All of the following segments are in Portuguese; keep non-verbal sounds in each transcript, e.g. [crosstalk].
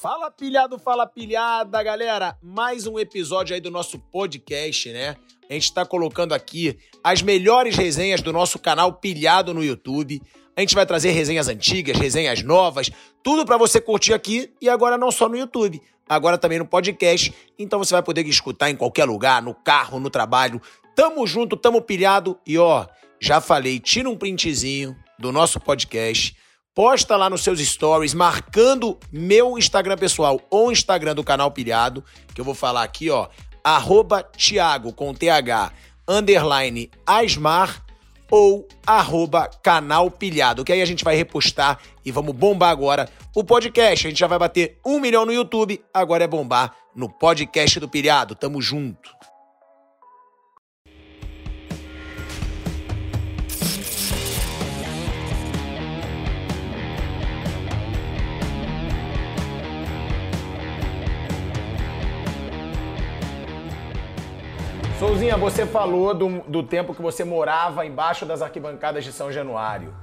Fala pilhado, fala pilhada, galera! Mais um episódio aí do nosso podcast, né? A gente tá colocando aqui as melhores resenhas do nosso canal Pilhado no YouTube. A gente vai trazer resenhas antigas, resenhas novas, tudo para você curtir aqui e agora não só no YouTube, agora também no podcast. Então você vai poder escutar em qualquer lugar, no carro, no trabalho. Tamo junto, tamo pilhado e ó, já falei, tira um printzinho do nosso podcast posta lá nos seus stories, marcando meu Instagram pessoal ou Instagram do canal Pilhado, que eu vou falar aqui, ó, arroba Thiago, com TH, underline Asmar, ou arroba canal Pilhado, que aí a gente vai repostar e vamos bombar agora o podcast. A gente já vai bater um milhão no YouTube, agora é bombar no podcast do Pilhado. Tamo junto. Souzinha, você falou do, do tempo que você morava embaixo das arquibancadas de São Januário.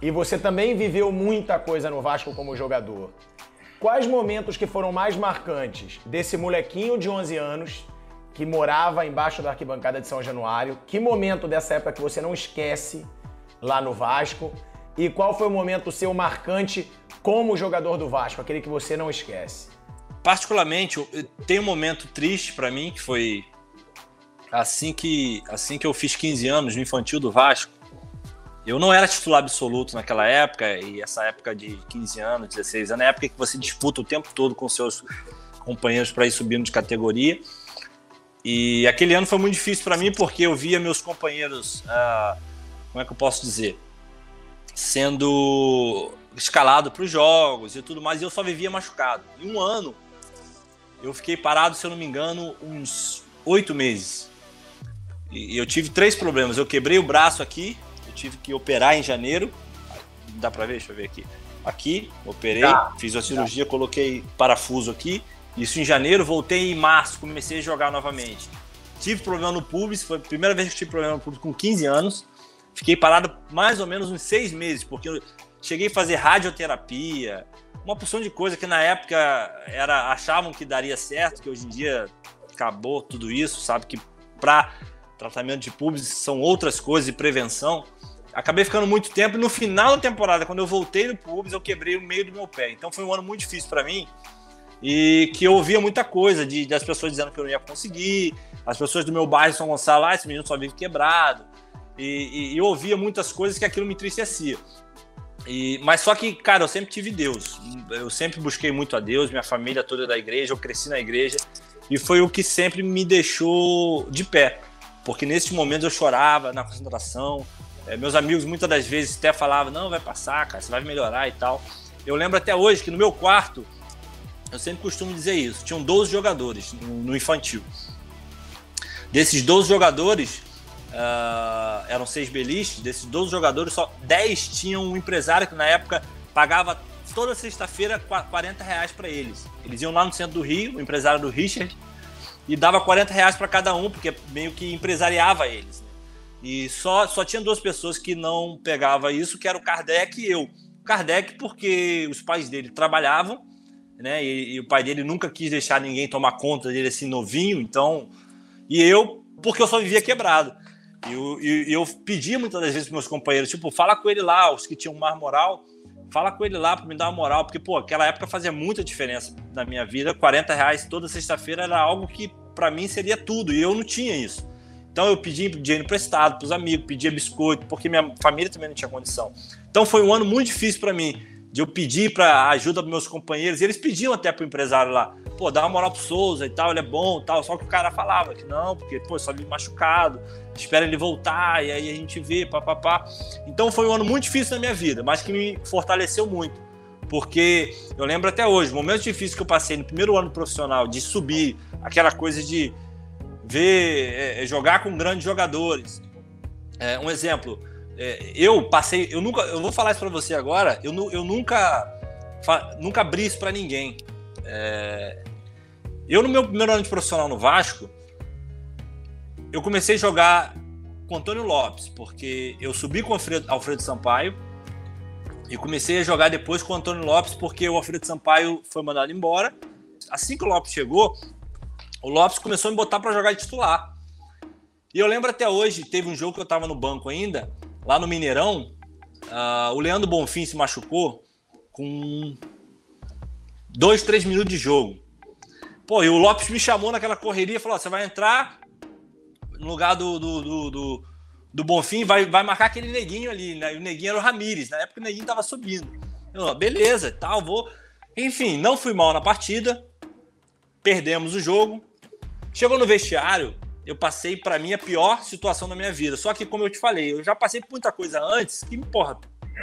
E você também viveu muita coisa no Vasco como jogador. Quais momentos que foram mais marcantes desse molequinho de 11 anos que morava embaixo da arquibancada de São Januário? Que momento dessa época que você não esquece lá no Vasco? E qual foi o momento seu marcante como jogador do Vasco, aquele que você não esquece? Particularmente, tem um momento triste para mim que foi assim que, assim que eu fiz 15 anos no infantil do Vasco, eu não era titular absoluto naquela época, e essa época de 15 anos, 16 anos, é a época que você disputa o tempo todo com seus companheiros para ir subindo de categoria. E aquele ano foi muito difícil para mim porque eu via meus companheiros, ah, como é que eu posso dizer, sendo escalado para os jogos e tudo mais, e eu só vivia machucado. Em um ano, eu fiquei parado, se eu não me engano, uns oito meses. E eu tive três problemas. Eu quebrei o braço aqui, eu tive que operar em janeiro. Dá pra ver? Deixa eu ver aqui. Aqui, operei, tá. fiz a cirurgia, tá. coloquei parafuso aqui. Isso em janeiro, voltei em março, comecei a jogar novamente. Tive problema no pubis, foi a primeira vez que tive problema no pubis com 15 anos. Fiquei parado mais ou menos uns seis meses, porque eu cheguei a fazer radioterapia, uma porção de coisa que na época era achavam que daria certo, que hoje em dia acabou tudo isso, sabe? Que para tratamento de pubis são outras coisas e prevenção. Acabei ficando muito tempo e no final da temporada, quando eu voltei no pubis, eu quebrei o meio do meu pé. Então foi um ano muito difícil para mim e que eu ouvia muita coisa de, das pessoas dizendo que eu não ia conseguir, as pessoas do meu bairro São Gonçalo, ah, esse menino só vive quebrado. E, e, eu ouvia muitas coisas que aquilo me entristecia. E, mas só que, cara, eu sempre tive Deus. Eu sempre busquei muito a Deus, minha família toda da igreja, eu cresci na igreja. E foi o que sempre me deixou de pé porque nesse momento eu chorava na concentração. É, meus amigos muitas das vezes até falavam: não, vai passar, cara, você vai melhorar e tal. Eu lembro até hoje que no meu quarto, eu sempre costumo dizer isso: tinham 12 jogadores no, infantil. Desses 12 jogadores, uh, eram seis belistas, desses 12 jogadores, só 10 tinham um empresário que na época pagava toda sexta-feira 40 reais para eles. Eles iam lá no centro do Rio, o empresário do Richard, e dava 40 reais para cada um, porque meio que empresariava eles. Né? E só, só tinha duas pessoas que não pegava isso, que era o Kardec e eu. O Kardec porque os pais dele trabalhavam, né? E, e, o pai dele nunca quis deixar ninguém tomar conta dele assim novinho, então. E eu, porque eu só vivia quebrado. E eu, eu, eu pedia muitas das vezes para meus companheiros, tipo, fala com ele lá, os que tinham mais moral, fala com ele lá para me dar uma moral, porque, pô, aquela época fazia muita diferença na minha vida. 40 reais toda sexta-feira era algo que para mim seria tudo, e eu não tinha isso. Então eu pedi dinheiro emprestado para os amigos, pedia biscoito, porque minha família também não tinha condição. Então foi um ano muito difícil para mim, de eu pedir para ajuda dos meus companheiros, e eles pediam até pro empresário lá, pô, dá uma moral pro Souza e tal, ele é bom tal, só que o cara falava que não, porque, pô, só vive machucado, espera ele voltar, e aí a gente vê, papapá. Então foi um ano muito difícil na minha vida, mas que me fortaleceu muito, porque eu lembro até hoje, momentos difíceis que eu passei no primeiro ano profissional, de subir, aquela coisa de ver, é, é, jogar com grandes jogadores. É, um exemplo, é, eu passei, eu nunca, eu vou falar isso para você agora, eu, eu nunca, nunca abri isso para ninguém. É, eu no meu primeiro ano de profissional no Vasco, eu comecei a jogar com Antônio Lopes, porque eu subi com Alfredo, Alfredo Sampaio, E comecei a jogar depois com o Antônio Lopes, porque o Alfredo Sampaio foi mandado embora. Assim que o Lopes chegou, o Lopes começou a me botar para jogar de titular. E eu lembro até hoje, teve um jogo que eu estava no banco ainda, lá no Mineirão. Uh, o Leandro Bonfim se machucou com dois, três minutos de jogo. Pô, e o Lopes me chamou naquela correria e falou: você vai entrar no lugar do, do, do, do, do Bonfim, vai, vai marcar aquele neguinho ali. Né? O neguinho era o Ramires, na época o neguinho tava subindo. Eu, beleza, tal, vou. Enfim, não fui mal na partida, perdemos o jogo. Chegou no vestiário, eu passei para mim a pior situação da minha vida. Só que, como eu te falei, eu já passei por muita coisa antes que, porra,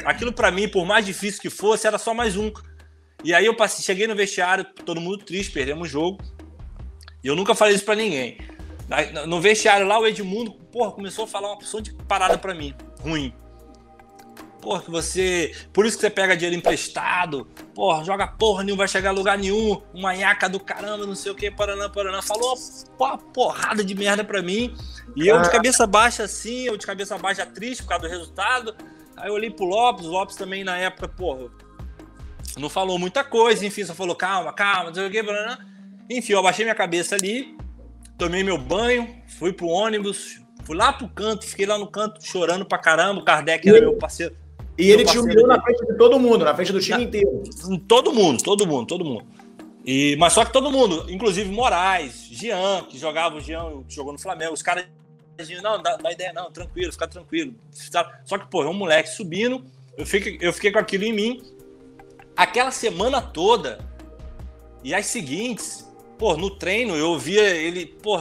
aquilo para mim, por mais difícil que fosse, era só mais um. E aí eu passei, cheguei no vestiário, todo mundo triste, perdemos o jogo. E eu nunca falei isso para ninguém. No vestiário lá, o Edmundo, porra, começou a falar uma pessoa de parada para mim, ruim. Porra, que você. Por isso que você pega dinheiro emprestado. Porra, joga porra nenhum, vai chegar a lugar nenhum. Uma nhaca do caramba, não sei o que, Paraná, Paraná. Falou uma porrada de merda pra mim. E eu de cabeça baixa assim, eu de cabeça baixa triste por causa do resultado. Aí eu olhei pro Lopes, o Lopes também na época, porra, não falou muita coisa, enfim, só falou calma, calma, não sei o que, Paraná. Enfim, eu abaixei minha cabeça ali, tomei meu banho, fui pro ônibus, fui lá pro canto, fiquei lá no canto chorando pra caramba. O Kardec era meu parceiro. E ele te humilhou na frente de todo mundo, na frente do time na, inteiro. Todo mundo, todo mundo, todo mundo. E, mas só que todo mundo, inclusive Moraes, Jean, que jogava o Jean, jogou no Flamengo, os caras diziam, não, dá, dá, ideia, não, tranquilo, fica tranquilo. Só que, pô, é um moleque subindo, eu fiquei, eu fiquei com aquilo em mim. Aquela semana toda, e as seguintes, pô, no treino, eu via ele, pô,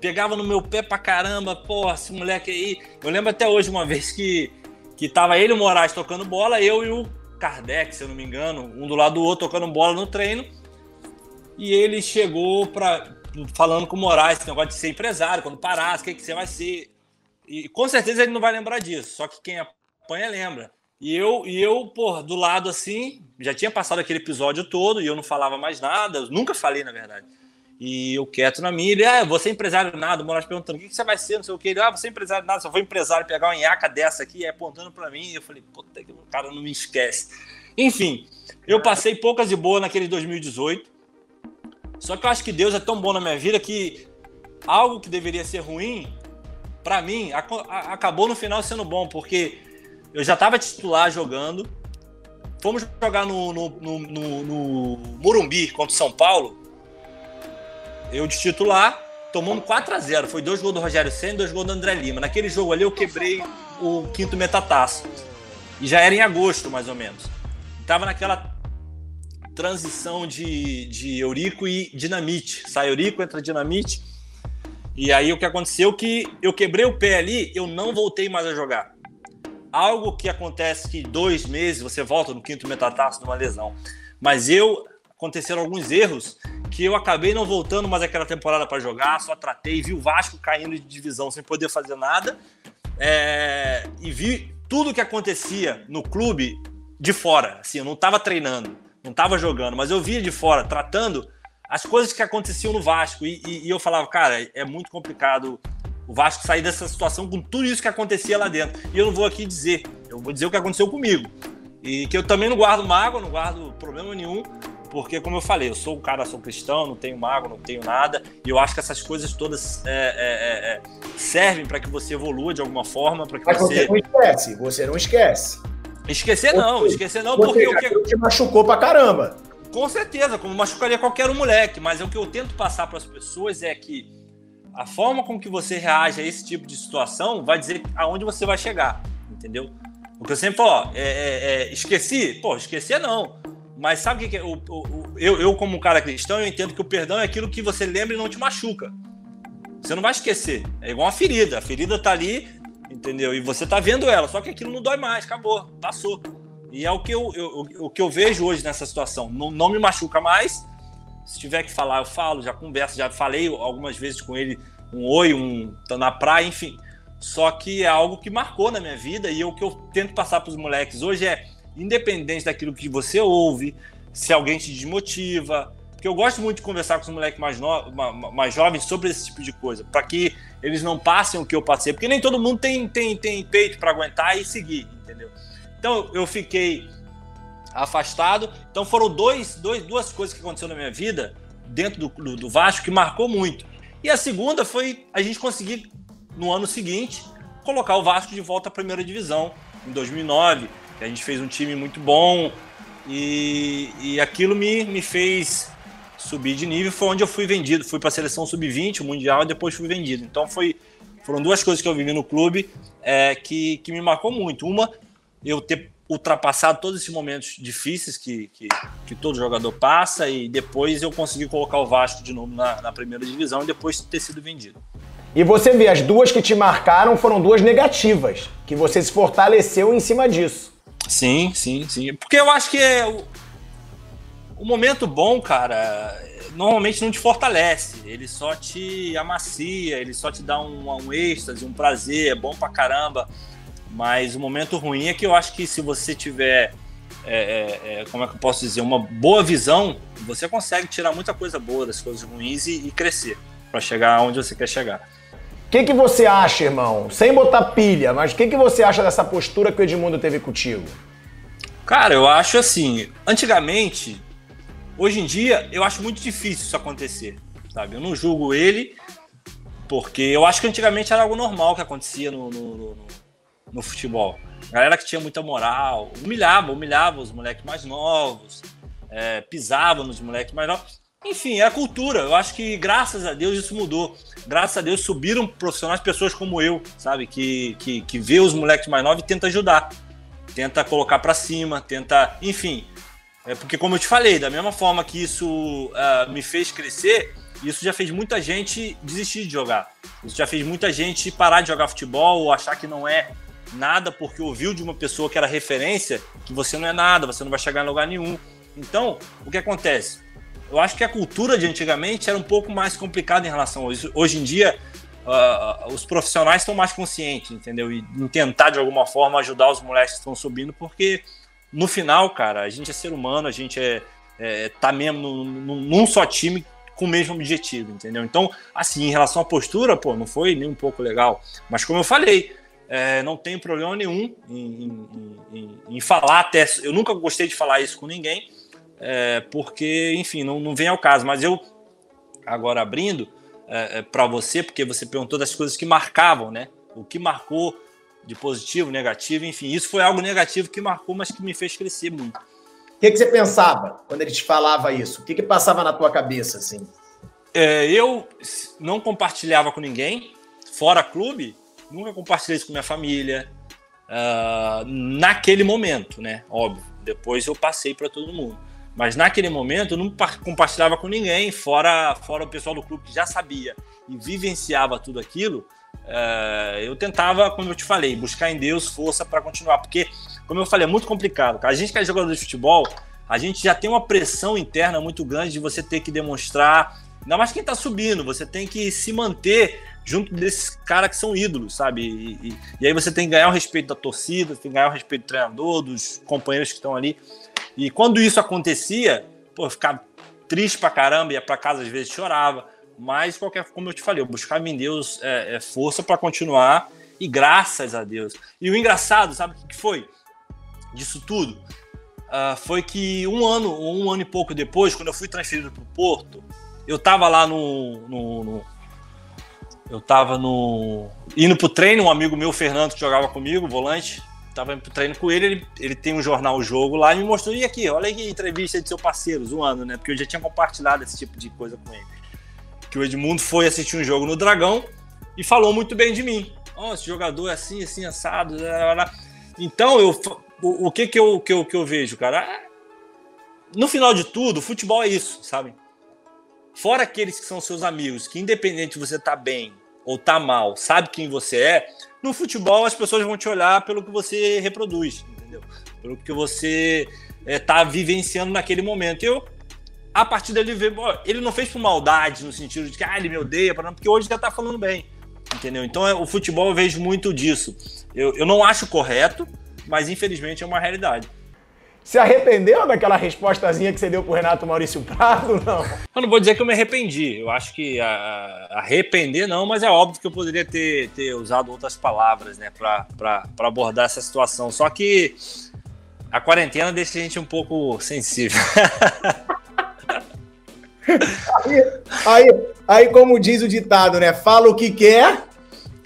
pegava no meu pé pra caramba, pô, esse moleque aí. Eu lembro até hoje uma [laughs] vez que que tava ele e o Moraes tocando bola, eu e o Kardec, se eu não me engano, um do lado do outro tocando bola no treino. E ele chegou para falando com o Moraes, que negócio de ser empresário, quando parasse, o que, que você vai ser. E com certeza ele não vai lembrar disso, só que quem apanha lembra. E eu, e eu, porra, do lado assim, já tinha passado aquele episódio todo e eu não falava mais nada, nunca falei, na verdade. E eu quieto na minha, ele, ah, você é empresário nada, o Moraes perguntando, o que, você vai ser, não sei o que, ele, ah, você é empresário nada, só vou empresário pegar uma nhaca dessa aqui, apontando para mim, e eu falei, puta que o cara não me esquece. Enfim, eu passei poucas e boas naquele 2018, só que eu acho que Deus é tão bom na minha vida que algo que deveria ser ruim, para mim, acabou no final sendo bom, porque eu já estava titular jogando, fomos jogar no, no, no, no, no Morumbi contra o São Paulo, eu de titular, tomamos 4 a 0 Foi dois gols do Rogério Senna e dois gols do André Lima. Naquele jogo ali eu quebrei o quinto metataço. E já era em agosto, mais ou menos. Tava naquela transição de, de Eurico e Dinamite. Sai Eurico, entra Dinamite. E aí o que aconteceu é que eu quebrei o pé ali, eu não voltei mais a jogar. Algo que acontece que dois meses você volta no quinto metataço numa lesão. Mas eu aconteceram alguns erros que eu acabei não voltando mais aquela temporada para jogar, só tratei, vi o Vasco caindo de divisão sem poder fazer nada, é, e vi tudo que acontecia no clube de fora. Assim, eu não estava treinando, não estava jogando, mas eu via de fora, tratando as coisas que aconteciam no Vasco. E, e, e, eu falava, cara, é muito complicado o Vasco sair dessa situação com tudo isso que acontecia lá dentro. E eu não vou aqui dizer, eu vou dizer o que aconteceu comigo. E que eu também não guardo mágoa, não guardo problema nenhum, porque, como eu falei, eu sou um cara, sou cristão, não tenho mago, não tenho nada, e eu acho que essas coisas todas é, é, é, é servem para que você evolua de alguma forma, para que Mas você... você não esquece, você não esquece. Esquecer não, esquecer não, porque o que te machucou pra caramba. Com certeza, como machucaria qualquer um moleque, mas o que eu tento passar para as pessoas é que a forma com que você reage a esse tipo de situação vai dizer aonde você vai chegar, entendeu? Porque eu sempre falo, ó, é, é, é, esqueci? Pô, esquecer não. Mas sabe o que, é? O, o, o, eu, eu, como cara cristão, eu entendo que o perdão é aquilo que você lembra e não te machuca. Você não vai esquecer. É igual uma ferida. A ferida tá ali, entendeu? E você tá vendo ela, só que aquilo não dói mais, acabou, passou. E é o que eu, eu o que eu vejo hoje nessa situação. Não, não me machuca mais. Se tiver que falar, eu falo, já converso, já falei algumas vezes com ele um oi, um tá na praia, enfim. Só que é algo que marcou na minha vida e o que eu tento passar para os moleques hoje é independente daquilo que você ouve, se alguém te desmotiva. Porque eu gosto muito de conversar com os moleques mais, mais jovens sobre esse tipo de coisa, para que eles não passem o que eu passei. Porque nem todo mundo tem, tem, tem peito para aguentar e seguir, entendeu? Então eu fiquei afastado. Então foram dois, dois, duas coisas que aconteceram na minha vida dentro do, do, do Vasco que marcou muito. E a segunda foi a gente conseguir, no ano seguinte, colocar o Vasco de volta à primeira divisão, em 2009, que a gente fez um time muito bom e, e aquilo me, me fez subir de nível. Foi onde eu fui vendido. Fui para a seleção sub-20, o Mundial, e depois fui vendido. Então foi, foram duas coisas que eu vivi no clube é, que, que me marcou muito. Uma, eu ter ultrapassado todos esses momentos difíceis que, que, que, todo jogador passa e depois eu consegui colocar o Vasco de novo na, na, primeira divisão e depois ter sido vendido. E você vê, as duas que te marcaram foram duas negativas, que você se fortaleceu em cima disso. Sim, sim, sim. Porque eu acho que é o, o momento bom, cara, normalmente não te fortalece, ele só te amacia, ele só te dá um, um êxtase, um prazer, é bom pra caramba. Mas o momento ruim é que eu acho que se você tiver, é, é, é, como é que eu posso dizer, uma boa visão, você consegue tirar muita coisa boa das coisas ruins e, e crescer para chegar onde você quer chegar. O que, que você acha, irmão? Sem botar pilha, mas o que, que você acha dessa postura que o Edmundo teve contigo? Cara, eu acho assim, antigamente, hoje em dia, eu acho muito difícil isso acontecer, sabe? Eu não julgo ele, porque eu acho que antigamente era algo normal que acontecia no, no, no no futebol. Galera que tinha muita moral, humilhava, humilhava os moleques mais novos, é, pisava nos moleques mais novos. Enfim, é a cultura. Eu acho que, graças a Deus, isso mudou. Graças a Deus, subiram profissionais, pessoas como eu, sabe? Que, que, que vê os moleques mais novos e tenta ajudar. Tenta colocar para cima, tenta. Enfim. É porque, como eu te falei, da mesma forma que isso uh, me fez crescer, isso já fez muita gente desistir de jogar. Isso já fez muita gente parar de jogar futebol ou achar que não é nada porque ouviu de uma pessoa que era referência que você não é nada, você não vai chegar em lugar nenhum. Então, o que acontece? Eu acho que a cultura de antigamente era um pouco mais complicada em relação a isso. Hoje em dia, uh, os profissionais estão mais conscientes, entendeu? E tentar, de alguma forma, ajudar os moleques que estão subindo, porque no final, cara, a gente é ser humano, a gente é, é tá mesmo num, num só time com o mesmo objetivo, entendeu? Então, assim, em relação à postura, pô, não foi nem um pouco legal. Mas como eu falei, é, não tenho problema nenhum em, em, em, em, falar até. Eu nunca gostei de falar isso com ninguém, é, porque, enfim, não, não vem ao caso. Mas eu, agora abrindo é, é para você, porque você perguntou das coisas que marcavam, né? O que marcou de positivo, negativo, enfim, isso foi algo negativo que marcou, mas que me fez crescer muito. O que, que você pensava quando ele te falava isso? O que, que passava na tua cabeça, assim? É, eu não compartilhava com ninguém, fora clube, nunca compartilhei isso com minha família. Uh, naquele momento, né? Óbvio. Depois eu passei para todo mundo. Mas naquele momento eu não compartilhava com ninguém, fora, fora o pessoal do clube que já sabia e vivenciava tudo aquilo. Uh, eu tentava, como eu te falei, buscar em Deus força para continuar, porque, como eu falei, é muito complicado. A gente que é jogador de futebol, a gente já tem uma pressão interna muito grande de você ter que demonstrar, ainda mais quem está subindo, você tem que se manter junto desses caras que são ídolos, sabe? E, e, e, aí você tem que ganhar o respeito da torcida, tem que ganhar o respeito do treinador, dos companheiros que estão ali. E quando isso acontecia, pô, eu ficava triste pra caramba, ia pra casa às vezes chorava. Mas, qualquer, como eu te falei, eu buscava em Deus é, é, força para continuar e graças a Deus. E o engraçado, sabe o que foi disso tudo? Uh, foi que um ano, um ano e pouco depois, quando eu fui transferido para o Porto, eu estava lá no, no, no eu tava no. indo pro treino, um amigo meu, Fernando, que jogava comigo, volante, tava indo pro treino com ele, ele, ele tem um jornal jogo lá e me mostrou, e aqui, olha a entrevista de seu parceiro, zoando, né? Porque eu já tinha compartilhado esse tipo de coisa com ele. Que o Edmundo foi assistir um jogo no Dragão e falou muito bem de mim. Ó, oh, esse jogador é assim, assim, assado. Então, eu, o, o que, que, eu, que, eu, que eu vejo, cara? No final de tudo, futebol é isso, sabe? Fora aqueles que são seus amigos, que independente de você tá bem ou tá mal, sabe quem você é, no futebol as pessoas vão te olhar pelo que você reproduz, entendeu? Pelo que você é, tá vivenciando naquele momento. Eu, a partir dele, ver, ele não fez por maldade, no sentido de que ah, ele me odeia, porque hoje já tá falando bem, entendeu? Então é, o futebol eu vejo muito disso. Eu, eu não acho correto, mas infelizmente é uma realidade. Se arrependeu daquela respostazinha que você deu pro Renato Maurício Prado, não? Eu não vou dizer que eu me arrependi. Eu acho que a, a arrepender não, mas é óbvio que eu poderia ter, ter usado outras palavras, né, para abordar essa situação. Só que a quarentena deixa a gente um pouco sensível. aí, aí, aí, como diz o ditado, né? Fala o que quer.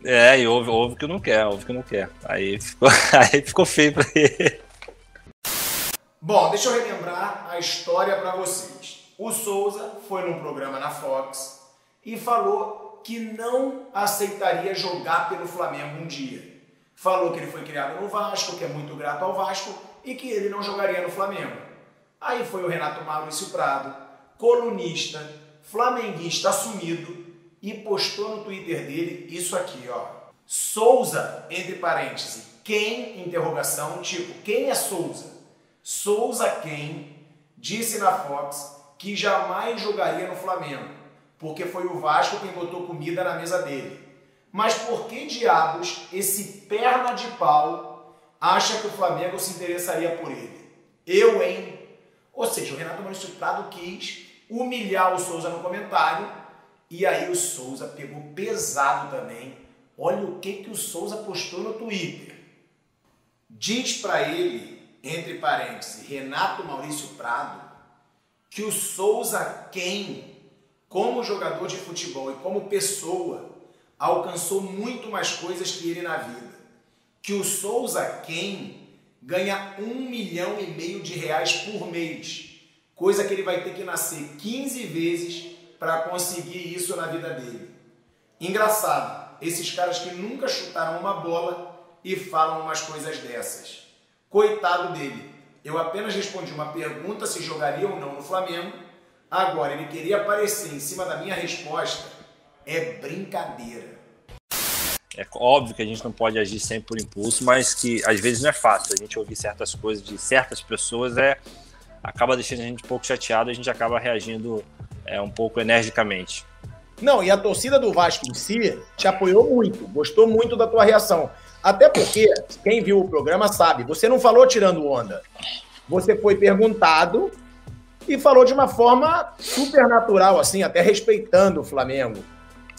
É, e ouve, ouve que não quer, ouve que não quer. Aí ficou, [laughs] aí ficou feio pra ele. Bom, deixa eu relembrar a história para vocês. O Souza foi num programa na Fox e falou que não aceitaria jogar pelo Flamengo um dia. Falou que ele foi criado no Vasco, que é muito grato ao Vasco e que ele não jogaria no Flamengo. Aí foi o Renato Maurício Prado, colunista, flamenguista assumido, e postou no Twitter dele isso aqui, ó. Souza, entre parênteses, quem? Interrogação, tipo, quem é Souza? Souza quem disse na Fox que jamais jogaria no Flamengo, porque foi o Vasco quem botou comida na mesa dele. Mas por que diabos esse perna de pau acha que o Flamengo se interessaria por ele? Eu, hein? Ou seja, o Renato Maurício Prado quis humilhar o Souza no comentário e aí o Souza pegou pesado também. Olha o que, que o Souza postou no Twitter. Diz para ele, entre parênteses, Renato Maurício Prado, que o Souza quem, como jogador de futebol e como pessoa, alcançou muito mais coisas que ele na vida. Que o Souza quem ganha um milhão e meio de reais por mês, coisa que ele vai ter que nascer 15 vezes para conseguir isso na vida dele. Engraçado, esses caras que nunca chutaram uma bola e falam umas coisas dessas. Coitado dele. Eu apenas respondi uma pergunta se jogaria ou não no Flamengo. Agora ele queria aparecer em cima da minha resposta. É brincadeira. É óbvio que a gente não pode agir sempre por impulso, mas que às vezes não é fácil. A gente ouvir certas coisas de certas pessoas é acaba deixando a gente um pouco chateado, a gente acaba reagindo é, um pouco energicamente. Não, e a torcida do Vasco em si te apoiou muito, gostou muito da tua reação. Até porque, quem viu o programa sabe, você não falou tirando onda. Você foi perguntado e falou de uma forma super natural, assim, até respeitando o Flamengo.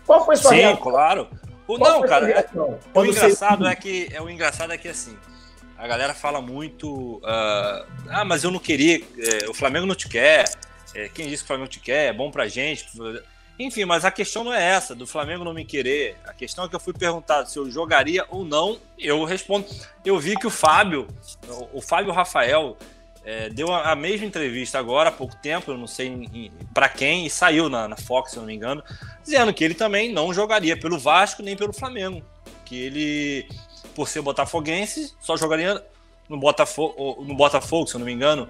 Qual foi sua Sim, reação? claro. O, não, cara, é, o engraçado você... é que é o engraçado é que assim, a galera fala muito, uh, ah, mas eu não queria, é, o Flamengo não te quer, é, quem disse que o Flamengo te quer, é bom pra gente. Enfim, mas a questão não é essa, do Flamengo não me querer. A questão é que eu fui perguntado se eu jogaria ou não. Eu respondo. Eu vi que o Fábio, o Fábio Rafael, é, deu a, mesma entrevista agora há pouco tempo, eu não sei para quem, e saiu na, na, Fox, se eu não me engano, dizendo que ele também não jogaria pelo Vasco nem pelo Flamengo. Que ele, por ser botafoguense, só jogaria no Botafogo, no Botafogo se eu não me engano,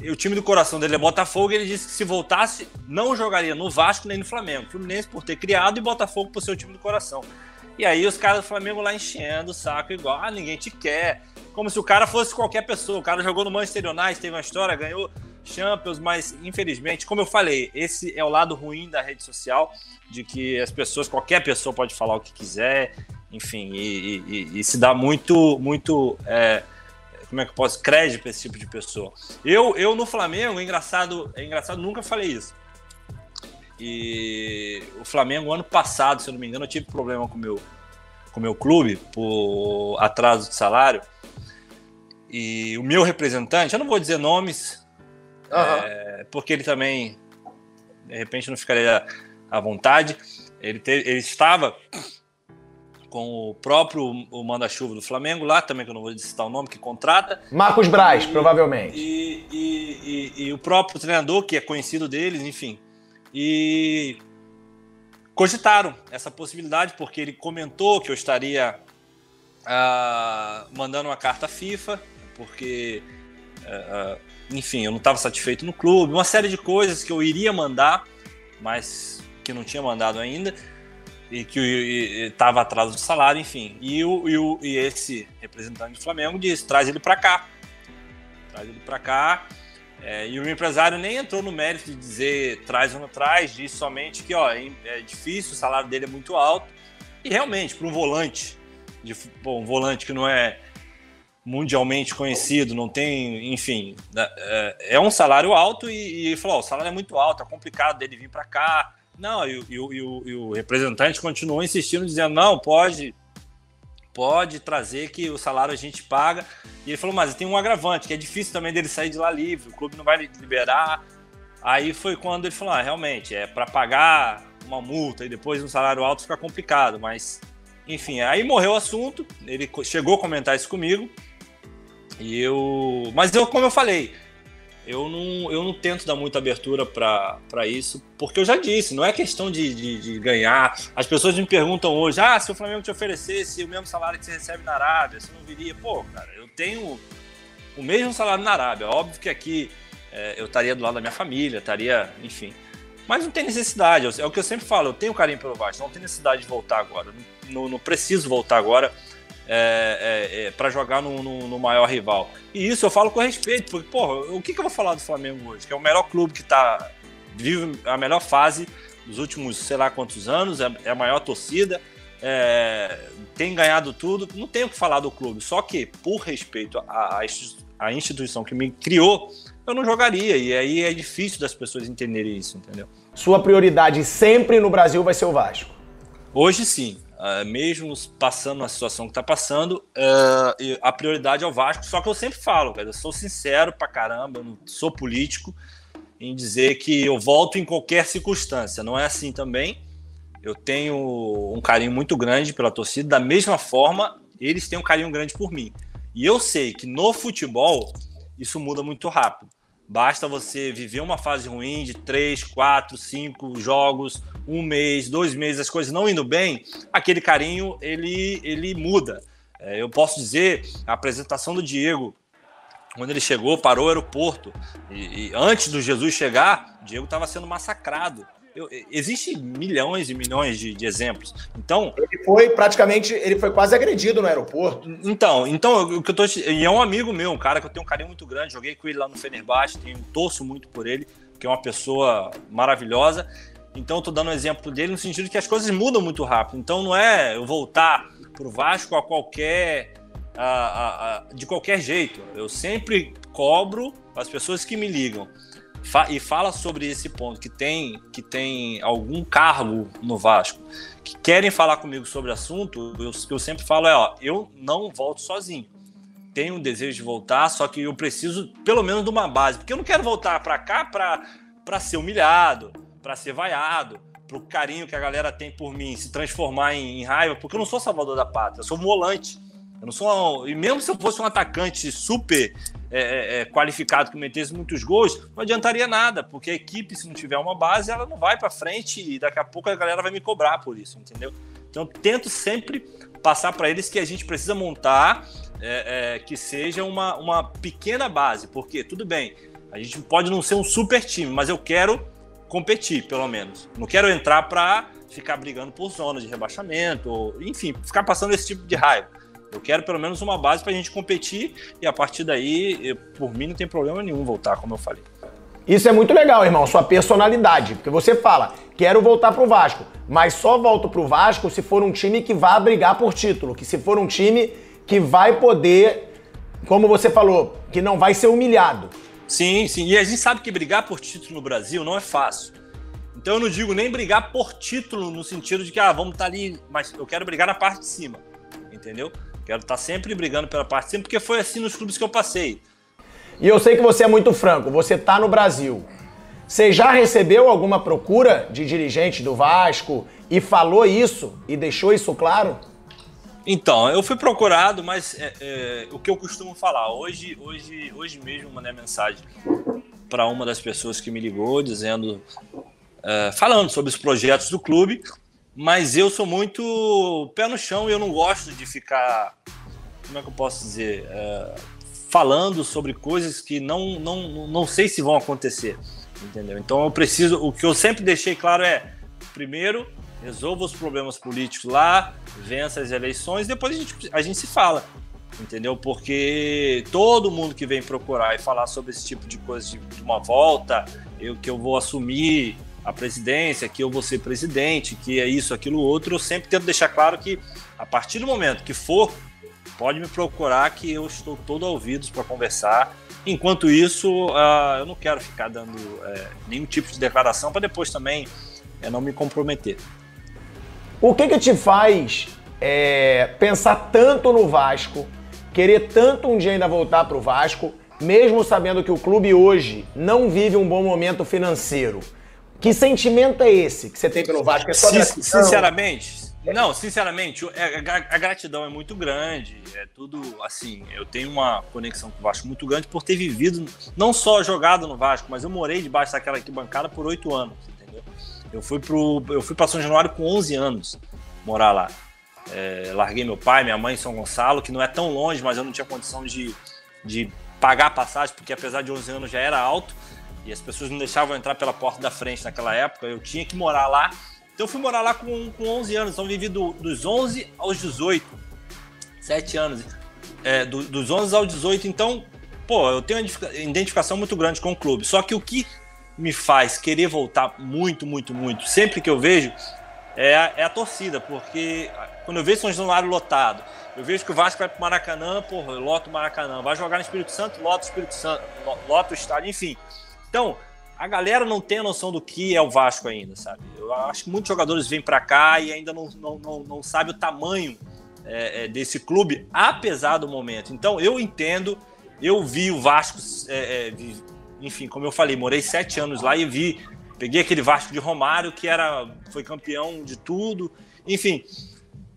o time do coração dele é Botafogo e ele disse que se voltasse, não jogaria no Vasco nem no Flamengo. Fluminense por ter criado e Botafogo por ser o time do coração. E aí os caras do Flamengo lá enchendo o saco igual, ah, ninguém te quer. Como se o cara fosse qualquer pessoa. O cara jogou no Manchester United, teve uma história, ganhou Champions, mas infelizmente, como eu falei, esse é o lado ruim da rede social, de que as pessoas, qualquer pessoa pode falar o que quiser, enfim, e, e, e se dá muito, muito é, como é que eu posso crédito para esse tipo de pessoa. Eu, eu no Flamengo, é engraçado, é engraçado, nunca falei isso. E o Flamengo ano passado, se eu não me engano, eu tive problema com meu com meu clube por atraso de salário. E o meu representante, eu não vou dizer nomes, uhum. é, porque ele também de repente não ficaria à vontade. Ele, teve, ele estava com o próprio o manda-chuva do Flamengo lá, também que eu não vou citar o nome, que contrata. Marcos Braz, e, provavelmente. E, e, e, o próprio treinador, que é conhecido deles, enfim. E cogitaram essa possibilidade, porque ele comentou que eu estaria ah, mandando uma carta FIFA, porque, ah, enfim, eu não estava satisfeito no clube, uma série de coisas que eu iria mandar, mas que não tinha mandado ainda e que estava atrás do salário, enfim. E, o, e, o, e esse representante do Flamengo disse: traz ele para cá. Traz ele para cá. É, e o empresário nem entrou no mérito de dizer traz ou não traz, disse somente que ó, é, é difícil, o salário dele é muito alto. E realmente, para um volante, de, bom, um volante que não é mundialmente conhecido, não tem, enfim, né, é, é um salário alto e, e falou: o salário é muito alto, é complicado dele vir para cá não, e, e, e, e, o representante continuou insistindo, dizendo: não, pode, pode trazer que o salário a gente paga. E ele falou, mas tem um agravante, que é difícil também dele sair de lá livre, o clube não vai liberar. Aí foi quando ele falou, ah, realmente, é para pagar uma multa e depois um salário alto fica complicado, mas enfim, aí morreu o assunto, ele chegou a comentar isso comigo. E eu, mas eu, como eu falei, eu não, eu não tento dar muita abertura para isso, porque eu já disse, não é questão de, de, de, ganhar. As pessoas me perguntam hoje: ah, se o Flamengo te oferecesse o mesmo salário que você recebe na Arábia, você não viria? Pô, cara, eu tenho o mesmo salário na Arábia. Óbvio que aqui é, eu estaria do lado da minha família, estaria, enfim. Mas não tem necessidade, é o que eu sempre falo, eu tenho carinho pelo Vasco, não tem necessidade de voltar agora, não, não preciso voltar agora é, é, é, para jogar no, no, no, maior rival. E isso eu falo com respeito, porque, porra, o que, que eu vou falar do Flamengo hoje? Que é o melhor clube que tá, vive a melhor fase dos últimos sei lá quantos anos, é, é a maior torcida, é, tem ganhado tudo, não tenho o que falar do clube, só que, por respeito à instituição que me criou, eu não jogaria. E aí é difícil das pessoas entenderem isso, entendeu? Sua prioridade sempre no Brasil vai ser o Vasco? Hoje sim. Uh, mesmo passando a situação que está passando, uh, a prioridade é o Vasco. Só que eu sempre falo, cara, eu sou sincero pra caramba, eu não sou político em dizer que eu volto em qualquer circunstância. Não é assim também. Eu tenho um carinho muito grande pela torcida, da mesma forma, eles têm um carinho grande por mim. E eu sei que no futebol isso muda muito rápido. Basta você viver uma fase ruim de três, quatro, cinco jogos, um mês, dois meses, as coisas não indo bem, aquele carinho ele, ele muda. É, eu posso dizer, a apresentação do Diego, quando ele chegou, parou o aeroporto, e, e antes do Jesus chegar, o Diego estava sendo massacrado eu, existe milhões e milhões de, de, exemplos. Então. Ele foi praticamente, ele foi quase agredido no aeroporto. Então, então o que eu tô. E é um amigo meu, um cara que eu tenho um carinho muito grande. Joguei com ele lá no Fenerbahçe, tenho, torço muito por ele, que é uma pessoa maravilhosa. Então, tô dando um exemplo dele no sentido que as coisas mudam muito rápido. Então, não é eu voltar pro Vasco a qualquer. A, a, a, de qualquer jeito. Eu sempre cobro as pessoas que me ligam fa e fala sobre esse ponto, que tem, que tem algum cargo no Vasco, que querem falar comigo sobre o assunto, eu, eu sempre falo é, ó, eu não volto sozinho. Tenho um desejo de voltar, só que eu preciso pelo menos de uma base, porque eu não quero voltar para cá para ser humilhado, para ser vaiado, para o carinho que a galera tem por mim se transformar em, em raiva, porque eu não sou salvador da pátria, eu sou volante. Eu não sou. E mesmo se eu fosse um atacante super é, é, é, qualificado que metesse muitos gols, não adiantaria nada, porque a equipe, se não tiver uma base, ela não vai para frente e daqui a pouco a galera vai me cobrar por isso, entendeu? Então eu tento sempre passar para eles que a gente precisa montar é, é, que seja uma, uma pequena base, porque tudo bem, a gente pode não ser um super time, mas eu quero competir, pelo menos. Não quero entrar para ficar brigando por zona de rebaixamento, ou, enfim, ficar passando esse tipo de raiva. Eu quero pelo menos uma base para a gente competir e a partir daí, eu, por mim, não tem problema nenhum voltar, como eu falei. Isso é muito legal, irmão, sua personalidade. Porque você fala, quero voltar pro Vasco, mas só volto pro Vasco se for um time que vá brigar por título, que se for um time que vai poder, como você falou, que não vai ser humilhado. Sim, sim. E a gente sabe que brigar por título no Brasil não é fácil. Então eu não digo nem brigar por título no sentido de que, ah, vamos estar tá ali, mas eu quero brigar na parte de cima. Entendeu? Quero estar sempre brigando pela parte de cima, porque foi assim nos clubes que eu passei. E eu sei que você é muito franco, você está no Brasil. Você já recebeu alguma procura de dirigente do Vasco e falou isso e deixou isso claro? Então, eu fui procurado, mas é, é, o que eu costumo falar, hoje, hoje, hoje mesmo mandei mensagem para uma das pessoas que me ligou, dizendo, é, falando sobre os projetos do clube, mas eu sou muito pé no chão e eu não gosto de ficar, como é que eu posso dizer, é, falando sobre coisas que não, não, não sei se vão acontecer, entendeu? Então eu preciso, o que eu sempre deixei claro é, primeiro, resolva os problemas políticos lá, vença as eleições, depois a gente, a gente se fala, entendeu? Porque todo mundo que vem procurar e falar sobre esse tipo de coisa de, de uma volta, eu que eu vou assumir a presidência, que eu vou ser presidente, que é isso, aquilo, outro, eu sempre tento deixar claro que a partir do momento que for, pode me procurar que eu estou todo ouvidos para conversar. Enquanto isso, uh, eu não quero ficar dando uh, nenhum tipo de declaração para depois também uh, não me comprometer. O que que te faz é, pensar tanto no Vasco, querer tanto um dia ainda voltar pro Vasco, mesmo sabendo que o clube hoje não vive um bom momento financeiro? Que sentimento é esse que você tem pelo Vasco? É só Sinceramente, não, sinceramente, é, a gratidão é muito grande. É tudo assim. Eu tenho uma conexão com o Vasco muito grande por ter vivido, não só jogado no Vasco, mas eu morei debaixo daquela arquibancada por oito anos? Eu fui pro, eu fui para São Januário com 11 anos morar lá. É, larguei meu pai, minha mãe em São Gonçalo, que não é tão longe, mas eu não tinha condição de, de pagar a passagem, porque apesar de 11 anos já era alto e as pessoas não deixavam entrar pela porta da frente naquela época. Eu tinha que morar lá. Então eu fui morar lá com, com 11 anos. Então vivi do, dos 11 aos 18. 7 anos. É, do, dos 11 aos 18. Então, pô, eu tenho uma identificação muito grande com o clube. Só que o que me faz querer voltar muito, muito, muito, sempre que eu vejo, é a, é a torcida. Porque quando eu vejo São Januário lotado, eu vejo que o Vasco vai pro Maracanã, porra, lota o Maracanã. Vai jogar no Espírito Santo, lota o Espírito Santo, lota o estádio, enfim. Então, a galera não tem a noção do que é o Vasco ainda, sabe? Eu acho que muitos jogadores vêm para cá e ainda não, não, não, não sabe o tamanho é, é, desse clube, apesar do momento. Então, eu entendo, eu vi o Vasco, é, é enfim, como eu falei, morei sete anos lá e vi, peguei aquele Vasco de Romário que era, foi campeão de tudo, enfim.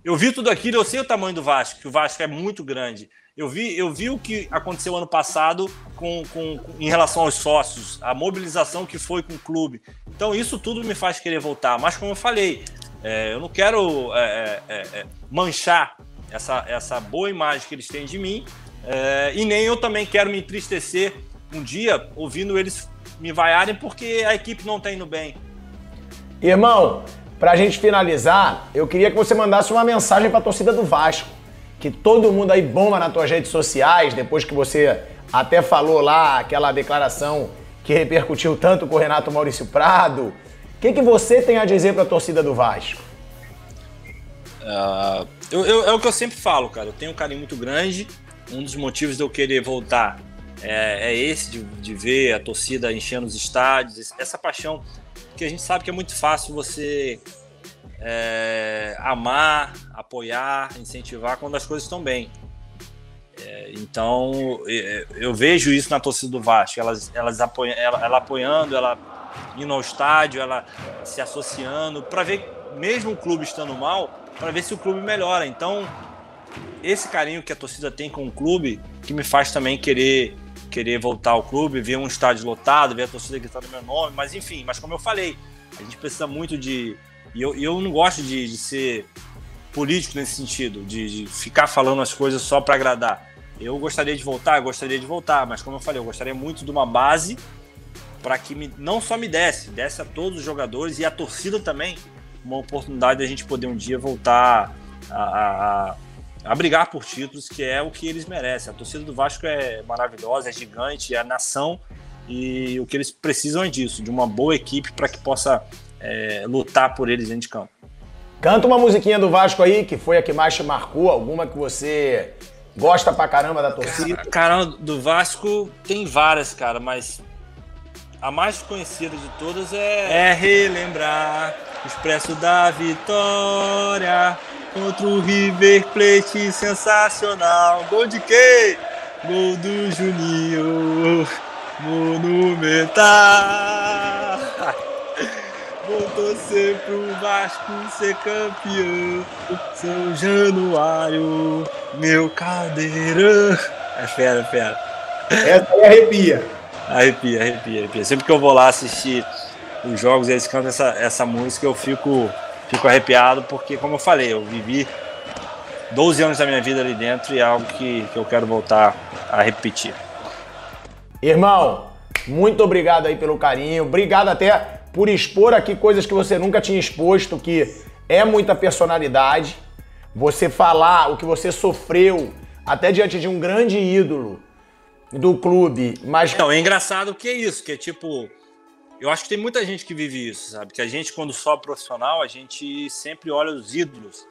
Eu vi tudo aquilo, eu sei o tamanho do Vasco, que o Vasco é muito grande. Eu vi, eu vi o que aconteceu ano passado com, com, com, em relação aos sócios, a mobilização que foi com o clube. Então, isso tudo me faz querer voltar. Mas, como eu falei, é, eu não quero é, é, é, é manchar essa, essa boa imagem que eles têm de mim, é, e nem eu também quero me entristecer um dia ouvindo eles me vaiarem porque a equipe não está indo bem. Irmão, para a gente finalizar, eu queria que você mandasse uma mensagem para a torcida do Vasco que todo mundo aí bomba nas tuas redes sociais, depois que você até falou lá aquela declaração que repercutiu tanto com o Renato Maurício Prado. O que, que você tem a dizer para a torcida do Vasco? Uh, eu, eu, é o que eu sempre falo, cara. Eu tenho um carinho muito grande. Um dos motivos de eu querer voltar é, é esse, de, de, ver a torcida enchendo os estádios, essa paixão que a gente sabe que é muito fácil você é, amar, apoiar, incentivar quando as coisas estão bem. É, então é, eu vejo isso na torcida do Vasco, elas, elas apoiam, ela, ela apoiando, ela indo ao estádio, ela se associando para ver, mesmo o clube estando mal, para ver se o clube melhora. Então esse carinho que a torcida tem com o clube que me faz também querer querer voltar ao clube, ver um estádio lotado, ver a torcida gritando meu nome, mas enfim, mas como eu falei, a gente precisa muito de e eu, eu não gosto de, de ser político nesse sentido, de, de ficar falando as coisas só para agradar. Eu gostaria de voltar, gostaria de voltar, mas como eu falei, eu gostaria muito de uma base para que me, não só me desse, desse a todos os jogadores e a torcida também uma oportunidade de a gente poder um dia voltar a, a, brigar por títulos, que é o que eles merecem. A torcida do Vasco é maravilhosa, é gigante, é a nação e o que eles precisam é disso, de uma boa equipe para que possa é, lutar por eles dentro de campo. Canta uma musiquinha do Vasco aí, que foi a que mais te marcou, alguma que você gosta pra caramba da torcida. Caramba, do Vasco tem várias, cara, mas a mais conhecida de todas é, é relembrar o expresso da vitória contra o River Plate sensacional. Gol de quem? Gol do Juninho Monumental. Vou torcer pro Vasco ser campeão. São Januário, meu caldeirão. É fera, é fera. Essa aí arrepia. Arrepia, arrepia, arrepia. Sempre que eu vou lá assistir os jogos e eles cantam essa, essa música, eu fico, fico arrepiado, porque, como eu falei, eu vivi 12 anos da minha vida ali dentro e é algo que, que eu quero voltar a repetir. Irmão, muito obrigado aí pelo carinho. Obrigado até por expor aqui coisas que você nunca tinha exposto, que é muita personalidade. Você falar o que você sofreu até diante de um grande ídolo do clube, mas não é engraçado que é isso, que é tipo, eu acho que tem muita gente que vive isso, sabe? Que a gente quando sobe profissional, a gente sempre olha os ídolos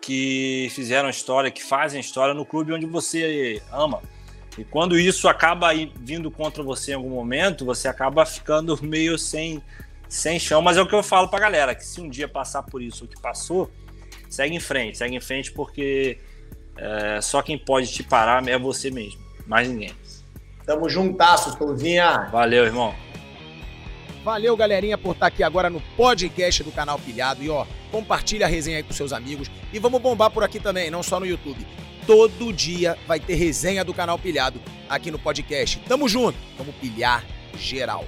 que fizeram história, que fazem história no clube onde você ama. E quando isso acaba vindo contra você em algum momento, você acaba ficando meio sem sem chão, mas é o que eu falo pra galera, que se um dia passar por isso o que passou, segue em frente, segue em frente porque é, só quem pode te parar é você mesmo, mais ninguém. Tamo juntasso, Turvinha. Valeu, irmão. Valeu, galerinha, por estar aqui agora no podcast do canal Pilhado. E ó, compartilha a resenha aí com seus amigos. E vamos bombar por aqui também, não só no YouTube. Todo dia vai ter resenha do canal Pilhado aqui no podcast. Tamo junto, vamos pilhar geral.